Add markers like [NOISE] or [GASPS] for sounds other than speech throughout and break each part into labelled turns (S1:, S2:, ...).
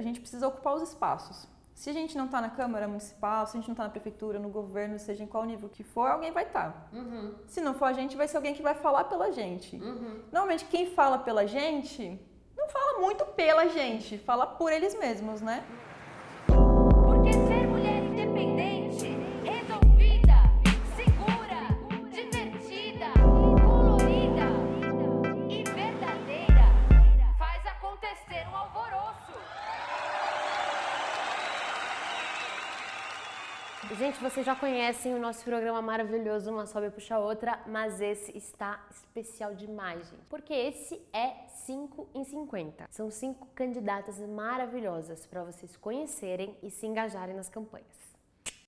S1: A gente precisa ocupar os espaços. Se a gente não está na Câmara Municipal, se a gente não está na Prefeitura, no governo, seja em qual nível que for, alguém vai estar. Tá. Uhum. Se não for a gente, vai ser alguém que vai falar pela gente. Uhum. Normalmente, quem fala pela gente, não fala muito pela gente, fala por eles mesmos, né?
S2: Vocês já conhecem o nosso programa maravilhoso Uma Sobe Puxa Outra, mas esse está especial demais, gente. Porque esse é 5 em 50. São cinco candidatas maravilhosas para vocês conhecerem e se engajarem nas campanhas.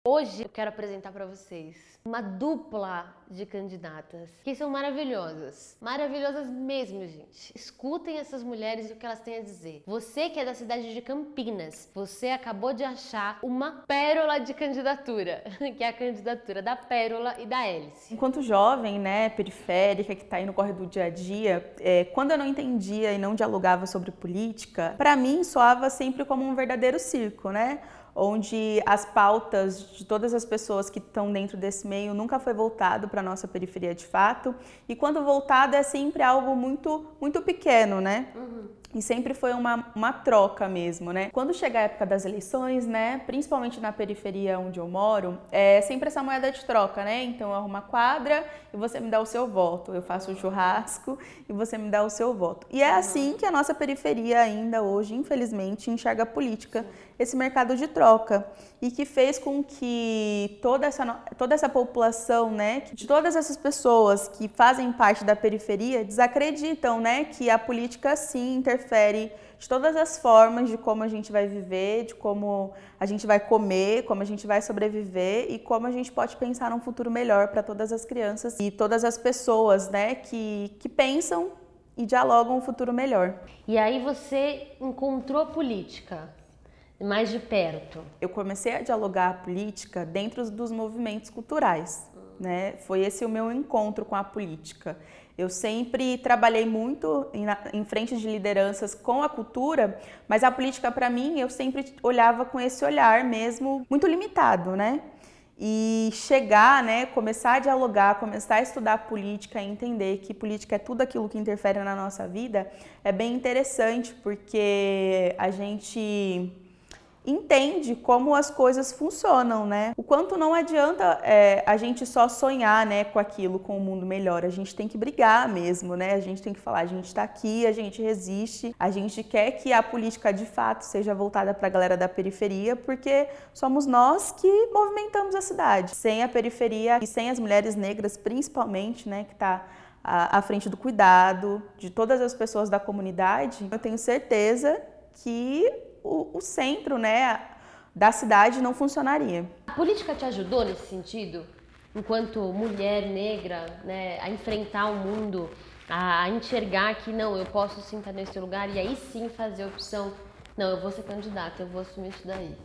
S2: Hoje eu quero apresentar para vocês uma dupla de candidatas que são maravilhosas. Maravilhosas mesmo, gente. Escutem essas mulheres e o que elas têm a dizer. Você que é da cidade de Campinas, você acabou de achar uma pérola de candidatura, [LAUGHS] que é a candidatura da Pérola e da Hélice.
S1: Enquanto jovem, né, periférica, que está aí no corre do dia a dia, é, quando eu não entendia e não dialogava sobre política, para mim soava sempre como um verdadeiro circo, né? Onde as pautas de todas as pessoas que estão dentro desse meio nunca foi voltado para a nossa periferia de fato, e quando voltado é sempre algo muito, muito pequeno, né? Uhum. E sempre foi uma, uma troca mesmo, né? Quando chega a época das eleições, né, principalmente na periferia onde eu moro, é sempre essa moeda de troca, né? Então eu arrumo uma quadra e você me dá o seu voto. Eu faço o churrasco e você me dá o seu voto. E é assim que a nossa periferia ainda hoje, infelizmente, enxerga a política, esse mercado de troca. E que fez com que toda essa, toda essa população, né, de todas essas pessoas que fazem parte da periferia, desacreditam, né, que a política sim interfere de todas as formas de como a gente vai viver, de como a gente vai comer, como a gente vai sobreviver e como a gente pode pensar num futuro melhor para todas as crianças e todas as pessoas, né, que, que pensam e dialogam um futuro melhor.
S2: E aí você encontrou a política mais de perto?
S1: Eu comecei a dialogar a política dentro dos movimentos culturais, né? Foi esse o meu encontro com a política. Eu sempre trabalhei muito em, em frente de lideranças com a cultura, mas a política para mim eu sempre olhava com esse olhar mesmo muito limitado, né? E chegar, né, começar a dialogar, começar a estudar política e entender que política é tudo aquilo que interfere na nossa vida, é bem interessante, porque a gente entende como as coisas funcionam, né? O quanto não adianta é, a gente só sonhar, né, com aquilo, com o um mundo melhor. A gente tem que brigar mesmo, né? A gente tem que falar, a gente está aqui, a gente resiste, a gente quer que a política de fato seja voltada para a galera da periferia, porque somos nós que movimentamos a cidade. Sem a periferia e sem as mulheres negras, principalmente, né, que está à frente do cuidado de todas as pessoas da comunidade, eu tenho certeza que o, o centro né, da cidade não funcionaria.
S2: A política te ajudou nesse sentido? Enquanto mulher negra, né, a enfrentar o mundo, a, enxergar que não, eu posso sim estar nesse lugar e aí sim fazer a opção, não, eu vou ser candidata, eu vou assumir isso daí.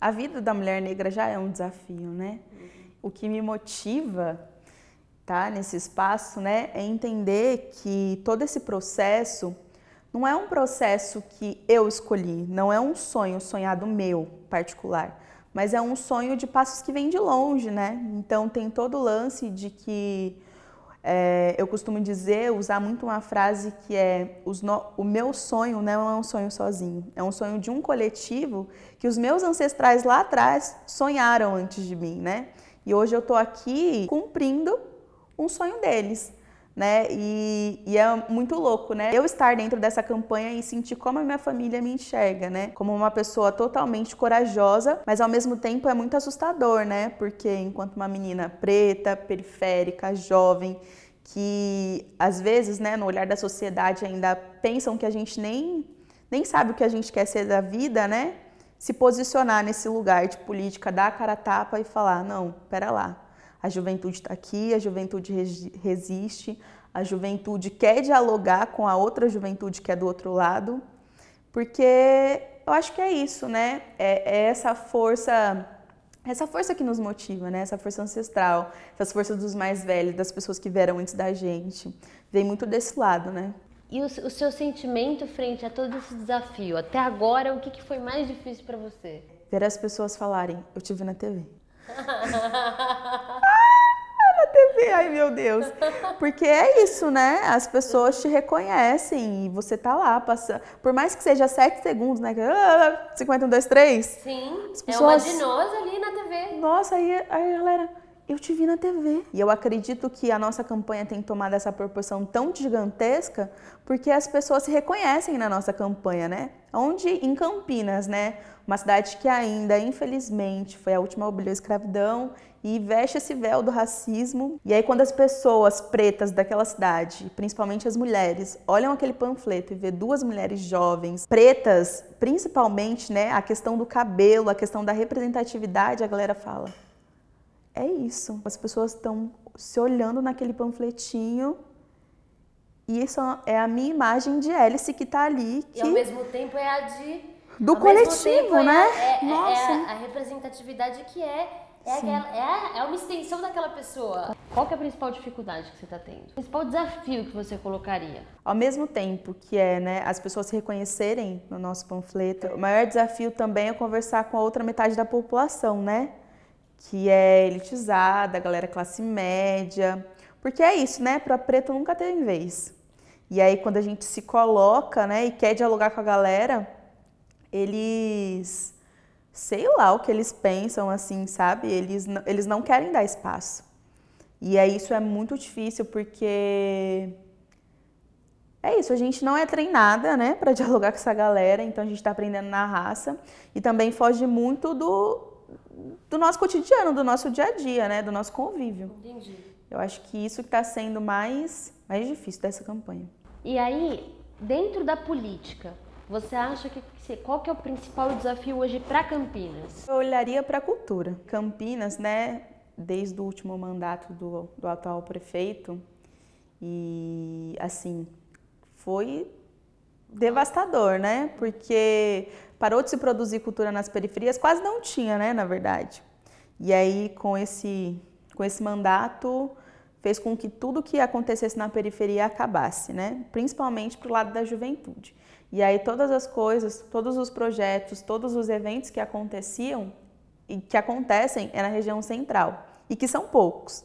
S1: A vida da mulher negra já é um desafio, né? O que me motiva tá, nesse espaço né, é entender que todo esse processo não é um processo que eu escolhi, não é um sonho sonhado meu particular, mas é um sonho de passos que vêm de longe, né? Então tem todo o lance de que é, eu costumo dizer, usar muito uma frase que é no, o meu sonho não é um sonho sozinho, é um sonho de um coletivo que os meus ancestrais lá atrás sonharam antes de mim, né? E hoje eu estou aqui cumprindo um sonho deles né? E, e, é muito louco, né? Eu estar dentro dessa campanha e sentir como a minha família me enxerga, né? Como uma pessoa totalmente corajosa, mas ao mesmo tempo é muito assustador, né? Porque enquanto uma menina preta, periférica, jovem, que às vezes, né, no olhar da sociedade ainda pensam que a gente nem nem sabe o que a gente quer ser da vida, né? Se posicionar nesse lugar de política, dar a cara a tapa e falar: não, pera lá, a juventude está aqui, a juventude resiste, a juventude quer dialogar com a outra juventude que é do outro lado, porque eu acho que é isso, né? É, é essa força essa força que nos motiva, né? Essa força ancestral, essas forças dos mais velhos, das pessoas que vieram antes da gente, vem muito desse lado, né?
S2: E o, o seu sentimento frente a todo esse desafio, até agora, o que, que foi mais difícil para você?
S1: Ver as pessoas falarem, eu te vi na TV. [LAUGHS] ai meu Deus. Porque é isso, né? As pessoas te reconhecem e você tá lá passando. Por mais que seja 7 segundos, né? 50, 1, 2, 3.
S2: Sim, pessoas... é uma de nós ali na TV.
S1: Nossa, aí, aí galera, eu te vi na TV. E eu acredito que a nossa campanha tem tomado essa proporção tão gigantesca porque as pessoas se reconhecem na nossa campanha, né? Onde em Campinas, né? Uma cidade que ainda, infelizmente, foi a última aboliu a escravidão e veste esse véu do racismo. E aí quando as pessoas pretas daquela cidade, principalmente as mulheres, olham aquele panfleto e vê duas mulheres jovens, pretas, principalmente, né, a questão do cabelo, a questão da representatividade, a galera fala: é isso. As pessoas estão se olhando naquele panfletinho e isso é a minha imagem de hélice que está ali. Que...
S2: E ao mesmo tempo é a de.
S1: Do coletivo,
S2: é
S1: né?
S2: É, é, Nossa. É a, a representatividade que é é, aquela, é, é uma extensão daquela pessoa. Qual que é a principal dificuldade que você está tendo? O principal desafio que você colocaria?
S1: Ao mesmo tempo que é né, as pessoas se reconhecerem no nosso panfleto, o maior desafio também é conversar com a outra metade da população, né? Que é elitizada, a galera classe média. Porque é isso, né? Para preto nunca teve vez. E aí quando a gente se coloca, né, e quer dialogar com a galera, eles sei lá o que eles pensam, assim, sabe? Eles, eles não querem dar espaço. E aí isso é muito difícil porque é isso, a gente não é treinada, né, para [LAUGHS] dialogar com essa galera, então a gente está aprendendo na raça e também foge muito do, do nosso cotidiano, do nosso dia a dia, né, do nosso convívio.
S2: Entendi.
S1: Eu acho que isso que está sendo mais, mais difícil dessa campanha.
S2: E aí, dentro da política, você acha que qual que é o principal desafio hoje para Campinas?
S1: Eu olharia para a cultura. Campinas, né, desde o último mandato do, do atual prefeito, e assim, foi devastador, né? Porque parou de se produzir cultura nas periferias, quase não tinha, né, na verdade. E aí com esse com esse mandato fez com que tudo que acontecesse na periferia acabasse, né? Principalmente para o lado da juventude. E aí todas as coisas, todos os projetos, todos os eventos que aconteciam e que acontecem é na região central e que são poucos.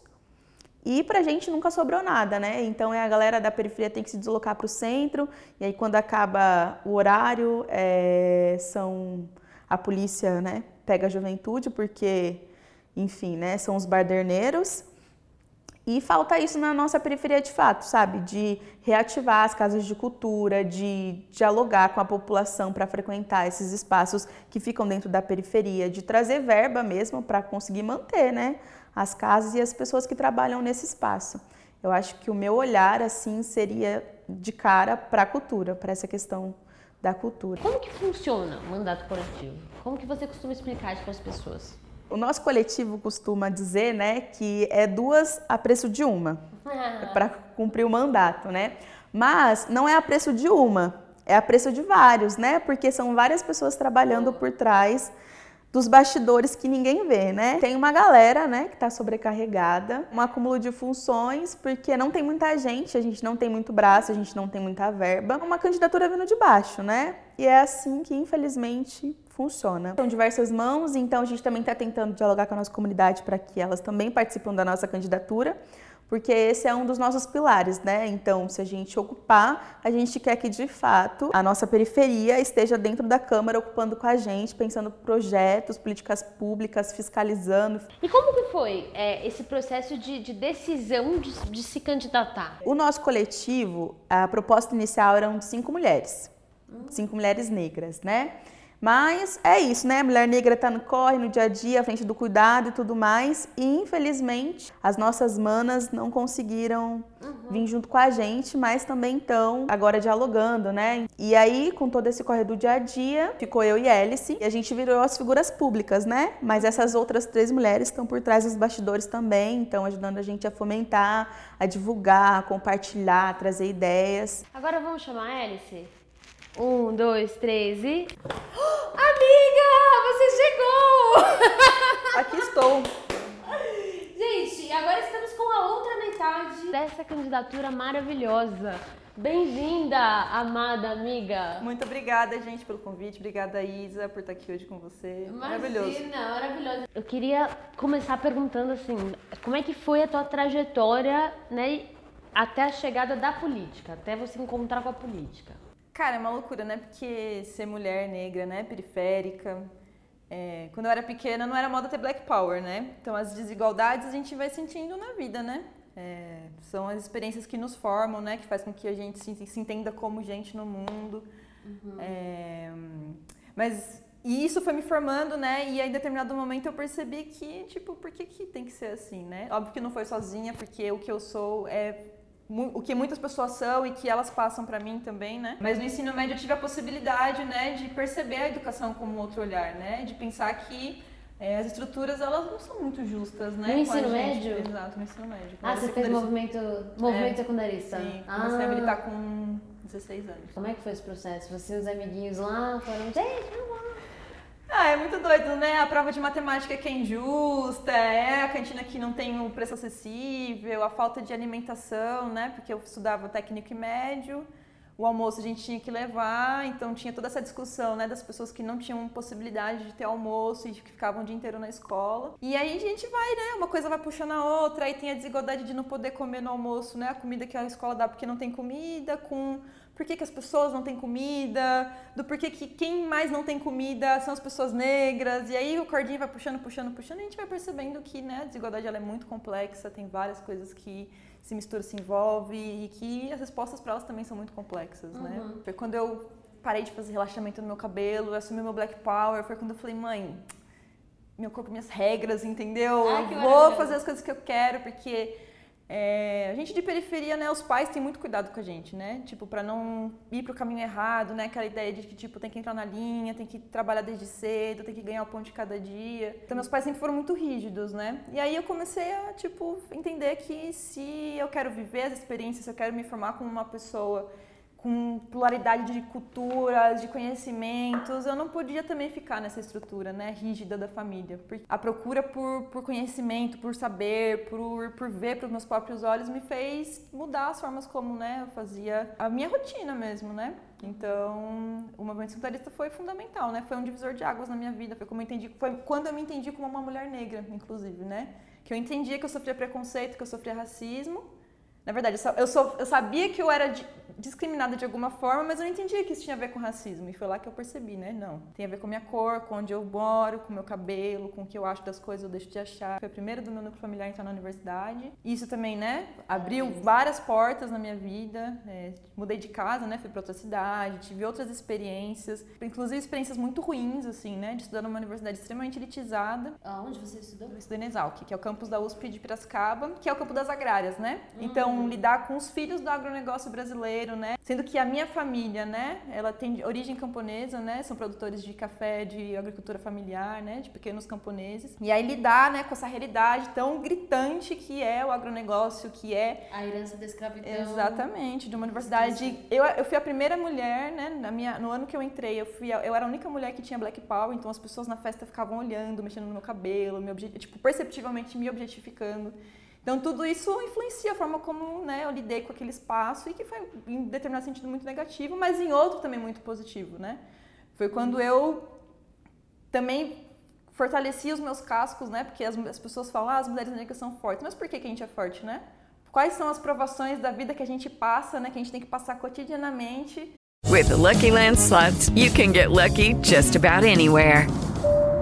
S1: E pra gente nunca sobrou nada, né? Então é a galera da periferia tem que se deslocar para o centro e aí quando acaba o horário é, são a polícia, né? Pega a juventude porque, enfim, né? São os barderneiros e falta isso na nossa periferia de fato, sabe? De reativar as casas de cultura, de dialogar com a população para frequentar esses espaços que ficam dentro da periferia, de trazer verba mesmo para conseguir manter, né? As casas e as pessoas que trabalham nesse espaço. Eu acho que o meu olhar, assim, seria de cara para a cultura, para essa questão da cultura.
S2: Como que funciona o mandato coletivo? Como que você costuma explicar isso para as pessoas?
S1: O nosso coletivo costuma dizer, né, que é duas a preço de uma [LAUGHS] para cumprir o mandato, né? Mas não é a preço de uma, é a preço de vários, né? Porque são várias pessoas trabalhando por trás dos bastidores que ninguém vê, né? Tem uma galera, né, que está sobrecarregada, um acúmulo de funções, porque não tem muita gente, a gente não tem muito braço, a gente não tem muita verba, uma candidatura vindo de baixo, né? E é assim que, infelizmente, funciona. São diversas mãos, então a gente também está tentando dialogar com a nossa comunidade para que elas também participem da nossa candidatura, porque esse é um dos nossos pilares, né? Então, se a gente ocupar, a gente quer que de fato a nossa periferia esteja dentro da Câmara ocupando com a gente, pensando projetos, políticas públicas, fiscalizando.
S2: E como que foi é, esse processo de, de decisão de, de se candidatar?
S1: O nosso coletivo, a proposta inicial eram de cinco mulheres, cinco mulheres negras, né? Mas é isso, né? A mulher negra está no corre, no dia a dia, à frente do cuidado e tudo mais. E infelizmente, as nossas manas não conseguiram vir junto com a gente, mas também estão agora dialogando, né? E aí, com todo esse corre do dia a dia, ficou eu e Alice, e a gente virou as figuras públicas, né? Mas essas outras três mulheres estão por trás dos bastidores também, estão ajudando a gente a fomentar, a divulgar, a compartilhar, a trazer ideias.
S2: Agora vamos chamar a Alice? Um, dois, três e. [GASPS] Amiga! Você chegou! [LAUGHS]
S1: Aqui estou.
S2: Gente, agora estamos com a outra metade dessa candidatura maravilhosa. Bem-vinda, amada amiga.
S1: Muito obrigada, gente, pelo convite. Obrigada, Isa, por estar aqui hoje com você. Maravilhoso.
S2: Imagina, maravilhoso. Eu queria começar perguntando assim, como é que foi a tua trajetória, né, até a chegada da política, até você encontrar com a política?
S3: Cara, é uma loucura, né? Porque ser mulher negra, né? Periférica. é, quando eu era pequena não era moda ter black power, né? Então as desigualdades a gente vai sentindo na vida, né? É, são as experiências que nos formam, né? Que faz com que a gente se, se entenda como gente no mundo. É, mas e isso foi me formando, né? E aí, em determinado momento eu percebi que, tipo, por que, que tem que ser assim, né? Óbvio que não foi sozinha, porque o que eu sou é o que muitas pessoas são e que elas passam pra mim também, né? Mas no ensino médio eu tive a possibilidade, né, de perceber a educação como um outro olhar, né? De pensar que é, as estruturas elas não são muito justas, né?
S2: No
S3: a
S2: ensino médio?
S3: Exato, no ensino médio.
S2: Ah, você fez movimento, movimento
S3: É,
S2: secundarista?
S3: Sim, comecei a
S2: Ah.
S3: militar com 16 anos.
S2: Como é que foi esse processo? Você e os amiguinhos lá foram, gente, vamos lá.
S3: Ah, é muito doido, né? A prova de matemática que é injusta, é a cantina que não tem o preço acessível, a falta de alimentação, né? Porque eu estudava técnico e médio, o almoço a gente tinha que levar, então tinha toda essa discussão, né, das pessoas que não tinham possibilidade de ter almoço e que ficavam o dia inteiro na escola. E aí a gente vai, né? Uma coisa vai puxando a outra, aí tem a desigualdade de não poder comer no almoço, né? A comida que a escola dá porque não tem comida, com por que, que as pessoas não têm comida, do porquê que quem mais não tem comida são as pessoas negras, e aí o cordinho vai puxando, puxando, puxando, e a gente vai percebendo que né, a desigualdade ela é muito complexa, tem várias coisas que se misturam, se envolvem, e que as respostas para elas também são muito complexas, né? Foi quando eu parei de fazer relaxamento no meu cabelo, assumi meu black power, foi quando eu falei, mãe, meu corpo, minhas regras, entendeu?
S2: Ai,
S3: eu vou fazer as coisas que eu quero, porque é, a gente de periferia, né, os pais têm muito cuidado com a gente, né? Tipo, pra não ir pro caminho errado, né? Aquela ideia de que, tipo, tem que entrar na linha, tem que trabalhar desde cedo, tem que ganhar o pão de cada dia. Então, meus pais sempre foram muito rígidos, né? E aí eu comecei a, tipo, entender que se eu quero viver as experiências, se eu quero me formar como uma pessoa com pluralidade de culturas, de conhecimentos, eu não podia também ficar nessa estrutura, né, rígida da família. Porque a procura por, por conhecimento, por saber, por, por ver pelos meus próprios olhos me fez mudar as formas como, né, eu fazia a minha rotina mesmo, né? Então, o movimento secundarista foi fundamental, né? Foi um divisor de águas na minha vida, foi como eu entendi, foi quando eu me entendi como uma mulher negra, inclusive, né? Que eu entendia que eu sofria preconceito, que eu sofria racismo, na verdade, eu, só- eu, sou- eu sabia que eu era di- discriminada de alguma forma, mas eu não entendia que isso tinha a ver com racismo. E foi lá que eu percebi, né? Não. Tem a ver com a minha cor, com onde eu moro, com o meu cabelo, com o que eu acho das coisas, eu deixo de achar. Foi a primeira do meu núcleo familiar a entrar na universidade. Isso também, né? Abriu várias portas na minha vida. É, mudei de casa, né? Fui para outra cidade, tive outras experiências, inclusive experiências muito ruins, assim, né? De estudar numa universidade extremamente elitizada.
S2: Aonde você estudou?
S3: Eu estudei na Exalc, que é o campus da USP de Piracicaba, que é o campo das agrárias, né? Então, lidar com os filhos do agronegócio brasileiro, né? Sendo que a minha família, né? Ela tem origem camponesa, né? São produtores de café, de agricultura familiar, né? De pequenos camponeses. E aí lidar, né? Com essa realidade tão gritante que é o agronegócio, que é
S2: A herança da escravidão.
S3: Exatamente, de uma universidade. Eu, eu fui a primeira mulher, né? Na minha, no ano que eu entrei, eu, fui a- eu era a única mulher que tinha Black Power, então as pessoas na festa ficavam olhando, mexendo no meu cabelo, me tipo, perceptivelmente me objetificando. Então tudo isso influencia a forma como né, eu lidei com aquele espaço e que foi em determinado sentido muito negativo, mas em outro também muito positivo, né? Foi quando eu também fortaleci os meus cascos, né? Porque as, as pessoas falam, ah, as mulheres negras são fortes. Mas por que, que a gente é forte, né? Quais são as provações da vida que a gente passa, né? Que a gente tem que passar cotidianamente
S4: With the Lucky Land slots, you can get lucky just about anywhere.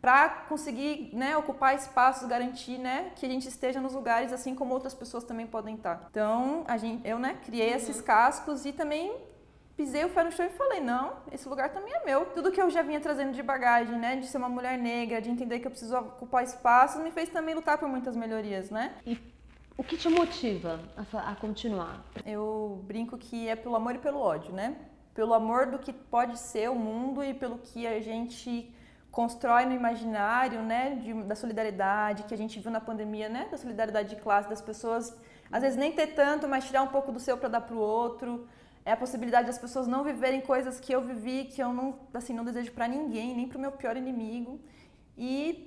S3: Para conseguir né, ocupar espaços, garantir né, que a gente esteja nos lugares assim como outras pessoas também podem estar. Então, a gente, eu né, criei esses cascos e também pisei o pé no chão e falei, não, esse lugar também é meu. Tudo que eu já vinha trazendo de bagagem, né, de ser uma mulher negra, de entender que eu preciso ocupar espaços, me fez também lutar por muitas melhorias, né?
S2: E o que te motiva a, a continuar?
S3: Eu brinco que é pelo amor e pelo ódio, né? Pelo amor do que pode ser o mundo e pelo que a gente constrói no imaginário, né, de- da solidariedade que a gente viu na pandemia, né, da solidariedade de classe das pessoas, às vezes nem ter tanto, mas tirar um pouco do seu para dar para o outro. É a possibilidade das pessoas não viverem coisas que eu vivi, que eu não, assim, não desejo para ninguém, nem para o meu pior inimigo. E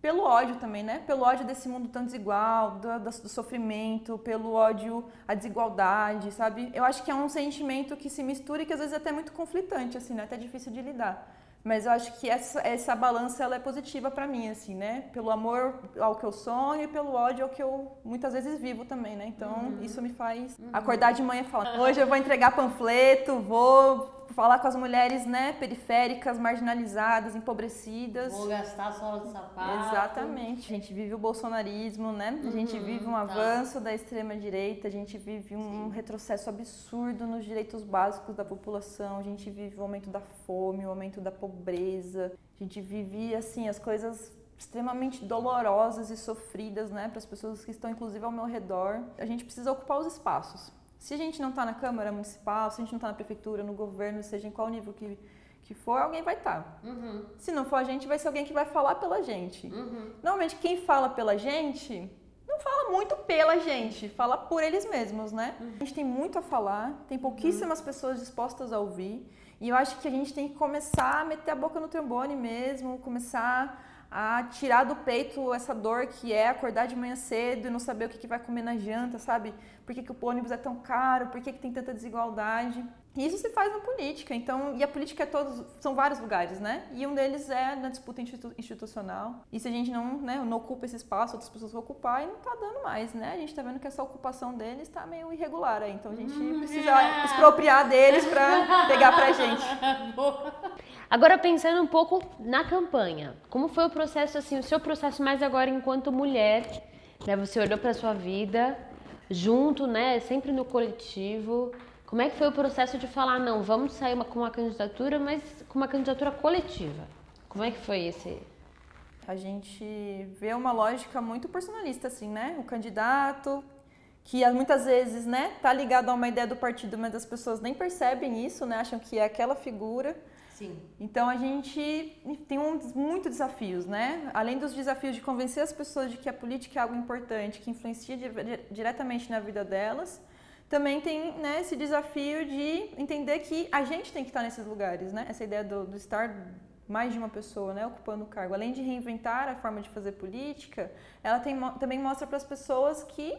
S3: pelo ódio também, né? Pelo ódio desse mundo tão desigual, do, do, do sofrimento, pelo ódio à desigualdade, sabe? Eu acho que é um sentimento que se mistura e que às vezes é até muito conflitante, assim, né? Até difícil de lidar. Mas eu acho que essa, essa balança ela é positiva pra mim, assim, né? Pelo amor ao que eu sonho e pelo ódio ao que eu muitas vezes vivo também, né? Então isso me faz acordar de manhã e falar: hoje eu vou entregar panfleto, vou falar com as mulheres, né? Periféricas, marginalizadas, empobrecidas.
S2: Vou gastar sola de sapato.
S3: Exatamente. A gente vive o bolsonarismo, né? A gente vive um
S2: tá.
S3: avanço da extrema direita, a gente vive um retrocesso absurdo nos direitos básicos da população, a gente vive o aumento da fome, o aumento da pobreza. A gente vive assim as coisas extremamente dolorosas e sofridas, né, para as pessoas que estão inclusive ao meu redor. A gente precisa ocupar os espaços. Se a gente não está na Câmara Municipal, se a gente não está na Prefeitura, no governo, seja em qual nível que, que for, alguém vai estar. Se não for a gente, vai ser alguém que vai falar pela gente. Normalmente, quem fala pela gente não fala muito pela gente, fala por eles mesmos, né? A gente tem muito a falar, tem pouquíssimas pessoas dispostas a ouvir. E eu acho que a gente tem que começar a meter a boca no trombone mesmo, começar a tirar do peito essa dor que é acordar de manhã cedo e não saber o que, que vai comer na janta, sabe? Por que, que o ônibus é tão caro? Por que, que tem tanta desigualdade? E isso se faz na política, então, e a política é todos, são vários lugares, né? E um deles é na disputa institu- institucional. E se a gente não, né, não ocupa esse espaço, outras pessoas vão ocupar e não tá dando mais, né? A gente tá vendo que essa ocupação deles tá meio irregular aí, então a gente precisa expropriar deles pra pegar pra gente. [LAUGHS]
S2: Agora pensando um pouco na campanha, como foi o processo assim, o seu processo mais agora enquanto mulher, né? Você olhou para sua vida junto, né? Sempre no coletivo. Como é que foi o processo de falar não, vamos sair uma- com uma candidatura, mas com uma candidatura coletiva? Como é que foi esse?
S3: A gente vê uma lógica muito personalista, assim, né? O candidato, que muitas vezes, né, tá ligado a uma ideia do partido, mas as pessoas nem percebem isso, né? Acham que é aquela figura.
S2: Sim.
S3: Então a gente tem um, muitos desafios, né? Além dos desafios de convencer as pessoas de que a política é algo importante, que influencia di- diretamente na vida delas, também tem né, esse desafio de entender que a gente tem que estar nesses lugares, né? Essa ideia do, do estar mais de uma pessoa, né, ocupando o cargo. Além de reinventar a forma de fazer política, ela tem, também mostra para as pessoas que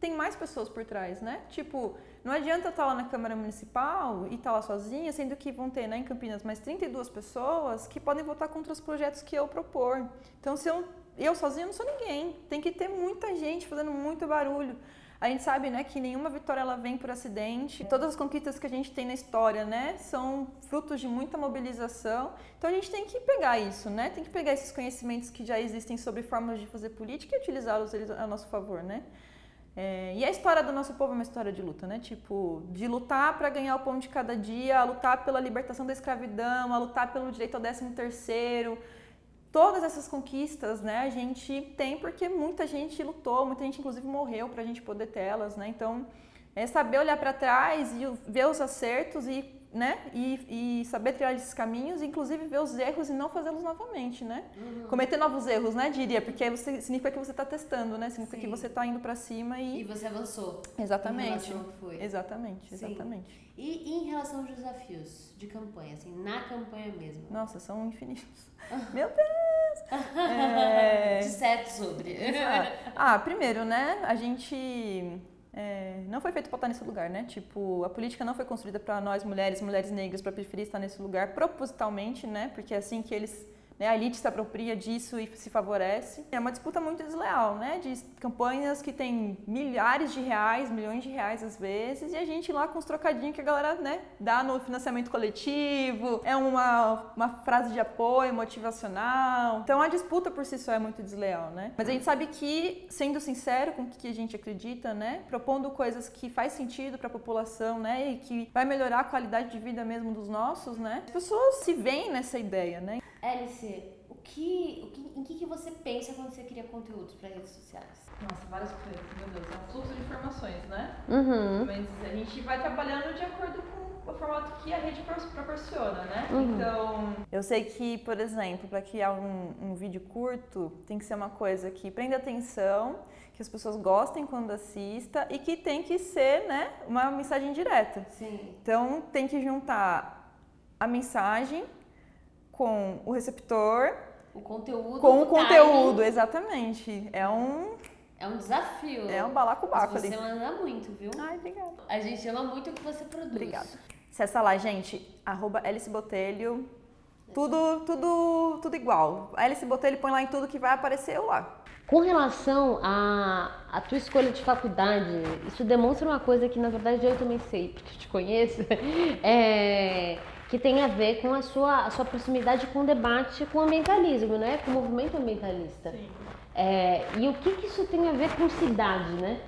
S3: tem mais pessoas por trás, né? Tipo, não adianta estar lá na Câmara Municipal e estar lá sozinha, sendo que vão ter, né, em Campinas, mais 32 pessoas que podem votar contra os projetos que eu propor. Então, se eu, eu sozinha não sou ninguém. Tem que ter muita gente fazendo muito barulho. A gente sabe, né, que nenhuma vitória ela vem por acidente. Todas as conquistas que a gente tem na história, né, são frutos de muita mobilização. Então a gente tem que pegar isso, né? Tem que pegar esses conhecimentos que já existem sobre formas de fazer política e utilizá-los a nosso favor, né? É, e a história do nosso povo é uma história de luta, né? Tipo, de lutar para ganhar o pão de cada dia, a lutar pela libertação da escravidão, a lutar pelo direito ao 13 terceiro. Todas essas conquistas, né, a gente tem porque muita gente lutou, muita gente inclusive morreu para a gente poder tê-las, né? Então, é saber olhar para trás e ver os acertos e, né, e, e saber trilhar esses caminhos, e inclusive ver os erros e não fazê-los novamente, né? Cometer novos erros, né, diria, porque aí você, significa que você está testando, né? Significa
S2: Sim.
S3: que você está indo para cima e,
S2: E você avançou.
S3: exatamente, exatamente,
S2: Sim.
S3: exatamente.
S2: E em relação aos desafios de campanha, assim, na campanha mesmo?
S3: Nossa, são infinitos. [LAUGHS] Meu Deus! [LAUGHS] É,
S2: Disserto sobre.
S3: Ah, primeiro, né? A gente é, não foi feito para estar nesse lugar, né? Tipo, a política não foi construída para nós mulheres, mulheres negras, para preferir estar nesse lugar propositalmente, né? Porque é assim que eles né, a elite se apropria disso e se favorece. É uma disputa muito desleal, né? De campanhas que têm milhares de reais, milhões de reais às vezes, e a gente lá com os trocadinhos que a galera né, dá no financiamento coletivo, é uma, uma frase de apoio motivacional. Então a disputa por si só é muito desleal, né? Mas a gente sabe que, sendo sincero com o que a gente acredita, né? Propondo coisas que faz sentido para a população, né? E que vai melhorar a qualidade de vida mesmo dos nossos, né? As pessoas se veem nessa ideia, né?
S2: Hélice, o que, o que, em que, que você pensa quando você cria conteúdos para redes sociais?
S3: Nossa, várias coisas, meu Deus, é um fluxo de informações, né?
S2: Uhum.
S3: Mas a gente vai trabalhando de acordo com o formato que a rede pro- proporciona, né?
S2: Uhum.
S3: Então, eu sei que, por exemplo, para criar um, um vídeo curto, tem que ser uma coisa que prenda atenção, que as pessoas gostem quando assista e que tem que ser, né, uma mensagem direta.
S2: Sim.
S3: Então, tem que juntar a mensagem com o receptor,
S2: O conteúdo.
S3: com o conteúdo, exatamente. É um,
S2: É um desafio.
S3: é um balacobaco ali.
S2: você manda muito, viu?
S3: Ai, obrigada.
S2: A gente ama muito o que você produz.
S3: Obrigada. Acessa lá, gente, arroba Alice Botelho. Tudo, tudo, tudo igual. Alice Botelho põe lá em tudo que vai aparecer eu lá.
S2: Com relação à, à tua escolha de faculdade, isso demonstra uma coisa que na verdade eu também sei, porque eu te conheço, [LAUGHS] é, que tem a ver com a sua, a sua proximidade com o debate com o ambientalismo, né? Com o movimento ambientalista. É, e o que, que isso tem a ver com cidade, né?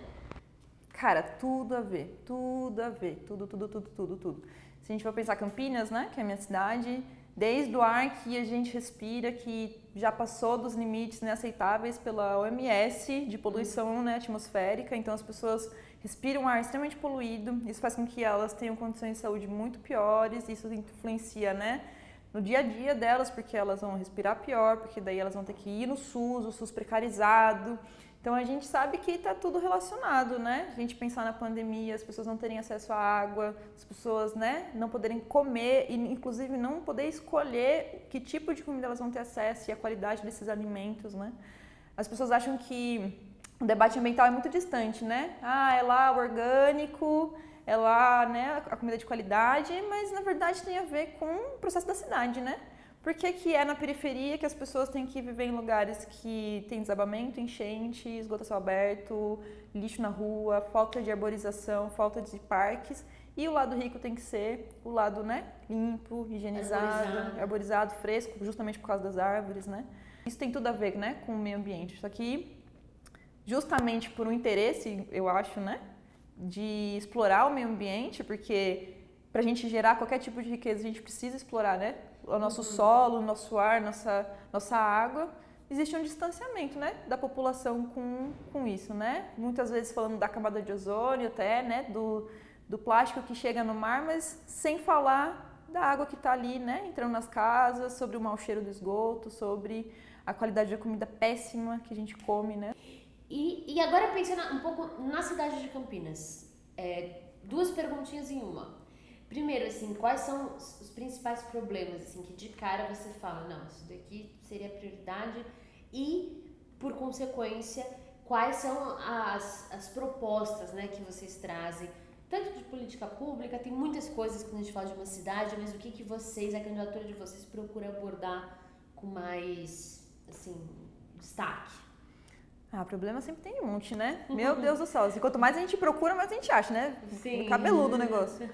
S3: Cara, tudo a ver, tudo a ver, tudo, tudo, tudo, tudo, tudo. Se a gente for pensar Campinas, né, que é a minha cidade, desde o ar que a gente respira, que já passou dos limites né, aceitáveis pela OMS de poluição né, atmosférica, então as pessoas respiram um ar extremamente poluído, isso faz com que elas tenham condições de saúde muito piores, isso influencia, né, no dia a dia delas, porque elas vão respirar pior, porque daí elas vão ter que ir no SUS, o SUS precarizado. Então a gente sabe que está tudo relacionado, né? A gente pensar na pandemia, as pessoas não terem acesso à água, as pessoas, né, não poderem comer e inclusive não poder escolher que tipo de comida elas vão ter acesso e a qualidade desses alimentos, né? As pessoas acham que o debate ambiental é muito distante, né? Ah, é lá o orgânico, é lá, né, a comida de qualidade, mas na verdade tem a ver com o processo da cidade, né? Por que, que é na periferia que as pessoas têm que viver em lugares que tem desabamento, enchente, esgoto a céu aberto, lixo na rua, falta de arborização, falta de parques, e o lado rico tem que ser o lado, né, limpo, higienizado,
S2: Arborizado.
S3: arborizado, fresco, justamente por causa das árvores, né? Isso tem tudo a ver, né, com o meio ambiente. Só que justamente por um interesse, eu acho, né, de explorar o meio ambiente, porque para a gente gerar qualquer tipo de riqueza a gente precisa explorar, né, o nosso solo, o nosso ar, nossa nossa água. Existe um distanciamento, né, da população com, com isso, né? Muitas vezes falando da camada de ozônio até, né, do, do plástico que chega no mar, mas sem falar da água que está ali, né, entrando nas casas, sobre o mau cheiro do esgoto, sobre a qualidade da comida péssima que a gente come, né?
S2: E, e agora pensando um pouco na cidade de Campinas, é, duas perguntinhas em uma. Primeiro, assim, quais são os principais problemas, assim, que de cara você fala, não, isso daqui seria prioridade e, por consequência, quais são as, as propostas, né, que vocês trazem, tanto de política pública, tem muitas coisas quando a gente fala de uma cidade, mas o que que vocês, a candidatura de vocês procura abordar com mais, assim, destaque?
S3: Ah, problema sempre tem um monte, né? [LAUGHS] Meu Deus do céu. assim, Quanto mais a gente procura, mais a gente acha, né?
S2: Sim.
S3: Cabeludo o negócio.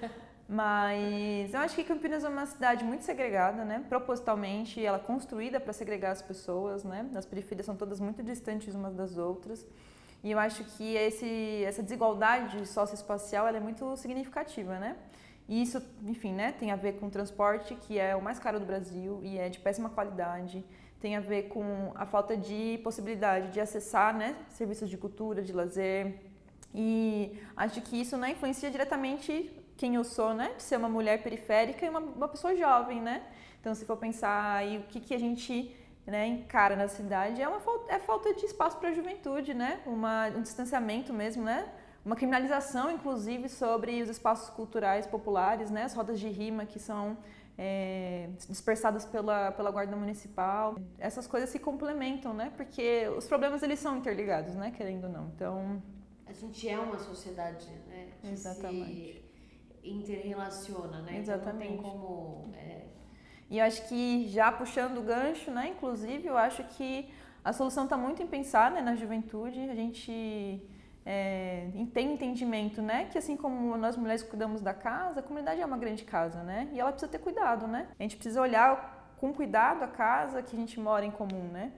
S3: Mas eu acho que Campinas é uma cidade muito segregada, né? Propositalmente, ela é construída para segregar as pessoas, né? As periferias são todas muito distantes umas das outras. E eu acho que esse, essa desigualdade socioespacial ela é muito significativa, né? E isso, enfim, né, tem a ver com o transporte, que é o mais caro do Brasil e é de péssima qualidade. Tem a ver com a falta de possibilidade de acessar, né, serviços de cultura, de lazer. E acho que isso né, influencia diretamente quem eu sou, né? De ser uma mulher periférica e uma, uma pessoa jovem, né? Então, se for pensar aí o que, que a gente né, encara na cidade, é uma falta, é falta de espaço para a juventude, né? Uma, um distanciamento mesmo, né? Uma criminalização, inclusive, sobre os espaços culturais populares, né? As rodas de rima que são é, dispersadas pela, pela guarda municipal. Essas coisas se complementam, né? Porque os problemas eles são interligados, né? Querendo ou não. Então,
S2: A gente é uma sociedade, né? Que
S3: Exatamente.
S2: se interrelaciona, né? Então
S3: Exatamente.
S2: não tem como. é,
S3: E eu acho que já puxando o gancho, né? Inclusive, eu acho que a solução está muito em pensar né, na juventude. A gente é, tem entendimento, né? Que assim como nós mulheres cuidamos da casa, a comunidade é uma grande casa, né? E ela precisa ter cuidado, né? A gente precisa olhar com cuidado a casa que a gente mora em comum, né?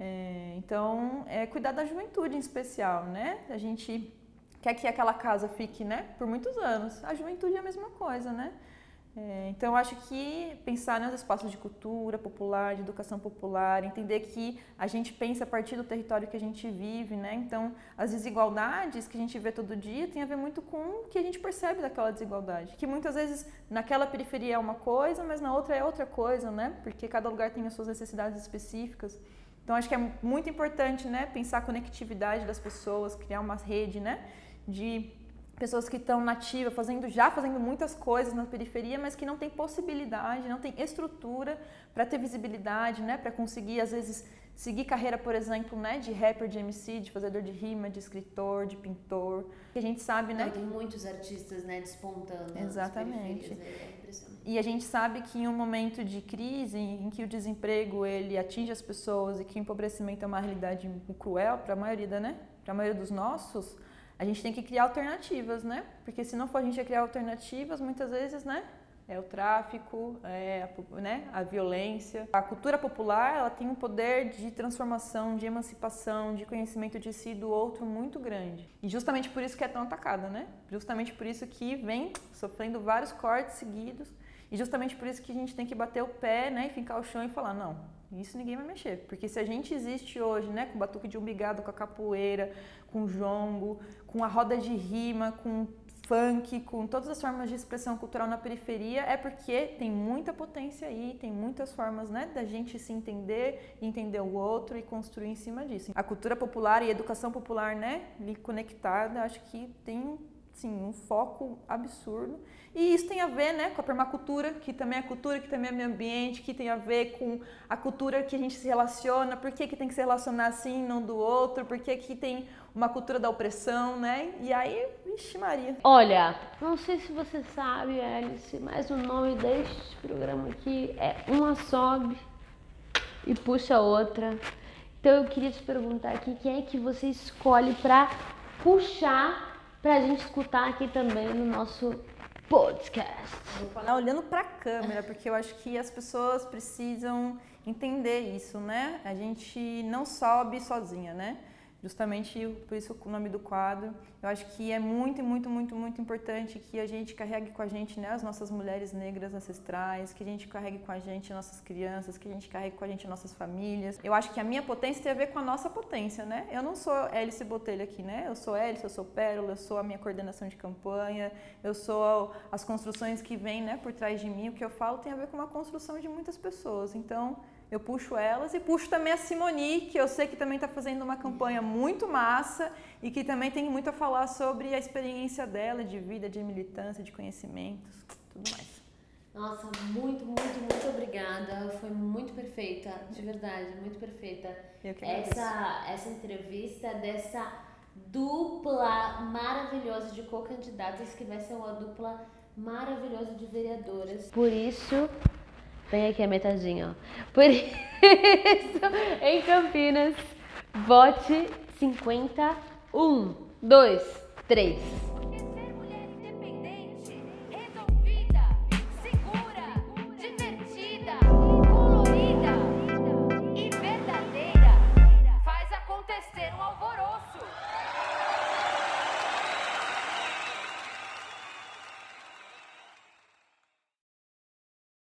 S3: É, então, é cuidar da juventude em especial, né? A gente quer que aquela casa fique, né? Por muitos anos. A juventude é a mesma coisa, né? É, então, eu acho que pensar nos espaços de cultura popular, de educação popular, entender que a gente pensa a partir do território que a gente vive, né? Então, as desigualdades que a gente vê todo dia tem a ver muito com o que a gente percebe daquela desigualdade. Que muitas vezes naquela periferia é uma coisa, mas na outra é outra coisa, né? Porque cada lugar tem as suas necessidades específicas. Então, acho que é muito importante, né? Pensar a conectividade das pessoas, criar uma rede, né? De pessoas que estão nativas, fazendo já fazendo muitas coisas na periferia, mas que não tem possibilidade, não tem estrutura para ter visibilidade, né, para conseguir às vezes seguir carreira, por exemplo, né, de rapper, de MC, de fazedor de rima, de escritor, de pintor. Que a gente sabe, né,
S2: não, tem muitos artistas, né, despontando.
S3: Exatamente.
S2: É impressionante.
S3: E a gente sabe que em um momento de crise, em que o desemprego ele atinge as pessoas e que o empobrecimento é uma realidade cruel para a maioria, né? Para a maioria dos nossos, a gente tem que criar alternativas, né? Porque se não for a gente criar alternativas, muitas vezes, né? É o tráfico, é a, né? a violência. A cultura popular ela tem um poder de transformação, de emancipação, de conhecimento de si e do outro muito grande. E justamente por isso que é tão atacada, né? Justamente por isso que vem sofrendo vários cortes seguidos. E justamente por isso que a gente tem que bater o pé, né, e fincar o chão e falar, não, isso ninguém vai mexer. Porque se a gente existe hoje, né, com batuque de umbigado, com a capoeira, com jongo, com a roda de rima, com funk, com todas as formas de expressão cultural na periferia, é porque tem muita potência aí, tem muitas formas, né, da gente se entender, entender o outro e construir em cima disso. A cultura popular e a educação popular, né, conectada, acho que tem sim, um foco absurdo. E isso tem a ver né, com a permacultura, que também é cultura, que também é meio ambiente, que tem a ver com a cultura que a gente se relaciona, por que, que tem que se relacionar assim, não do outro, por que, que tem uma cultura da opressão, né? E aí, vixe Maria.
S2: Olha, não sei se você sabe, Alice, mas o nome deste programa aqui é Uma Sobe e Puxa Outra. Então eu queria te perguntar aqui, quem é que você escolhe pra puxar pra gente escutar aqui também no nosso podcast?
S3: Vou falar olhando para a câmera, porque eu acho que as pessoas precisam entender isso, né? A gente não sobe sozinha, né? Justamente por isso o nome do quadro. Eu acho que é muito, muito, muito, muito importante que a gente carregue com a gente né, as nossas mulheres negras ancestrais, que a gente carregue com a gente nossas crianças, que a gente carregue com a gente nossas famílias. Eu acho que a minha potência tem a ver com a nossa potência, né? Eu não sou Hélice Botelho aqui, né? Eu sou Hélice, eu sou Pérola, eu sou a minha coordenação de campanha, eu sou as construções que vêm né, por trás de mim. O que eu falo tem a ver com uma construção de muitas pessoas. Então, eu puxo elas e puxo também a Simoni, que eu sei que também está fazendo uma campanha muito massa e que também tem muito a falar sobre a experiência dela de vida, de militância, de conhecimentos, tudo mais.
S2: Nossa, muito, muito, muito obrigada. Foi muito perfeita, de verdade, muito perfeita.
S3: Eu que agradeço.
S2: Essa, essa entrevista dessa dupla maravilhosa de co-candidatas que vai ser uma dupla maravilhosa de vereadoras. Por isso, vem aqui a metadinha, ó. Por [LAUGHS] isso, em Campinas, vote 50, 1, 2, 3.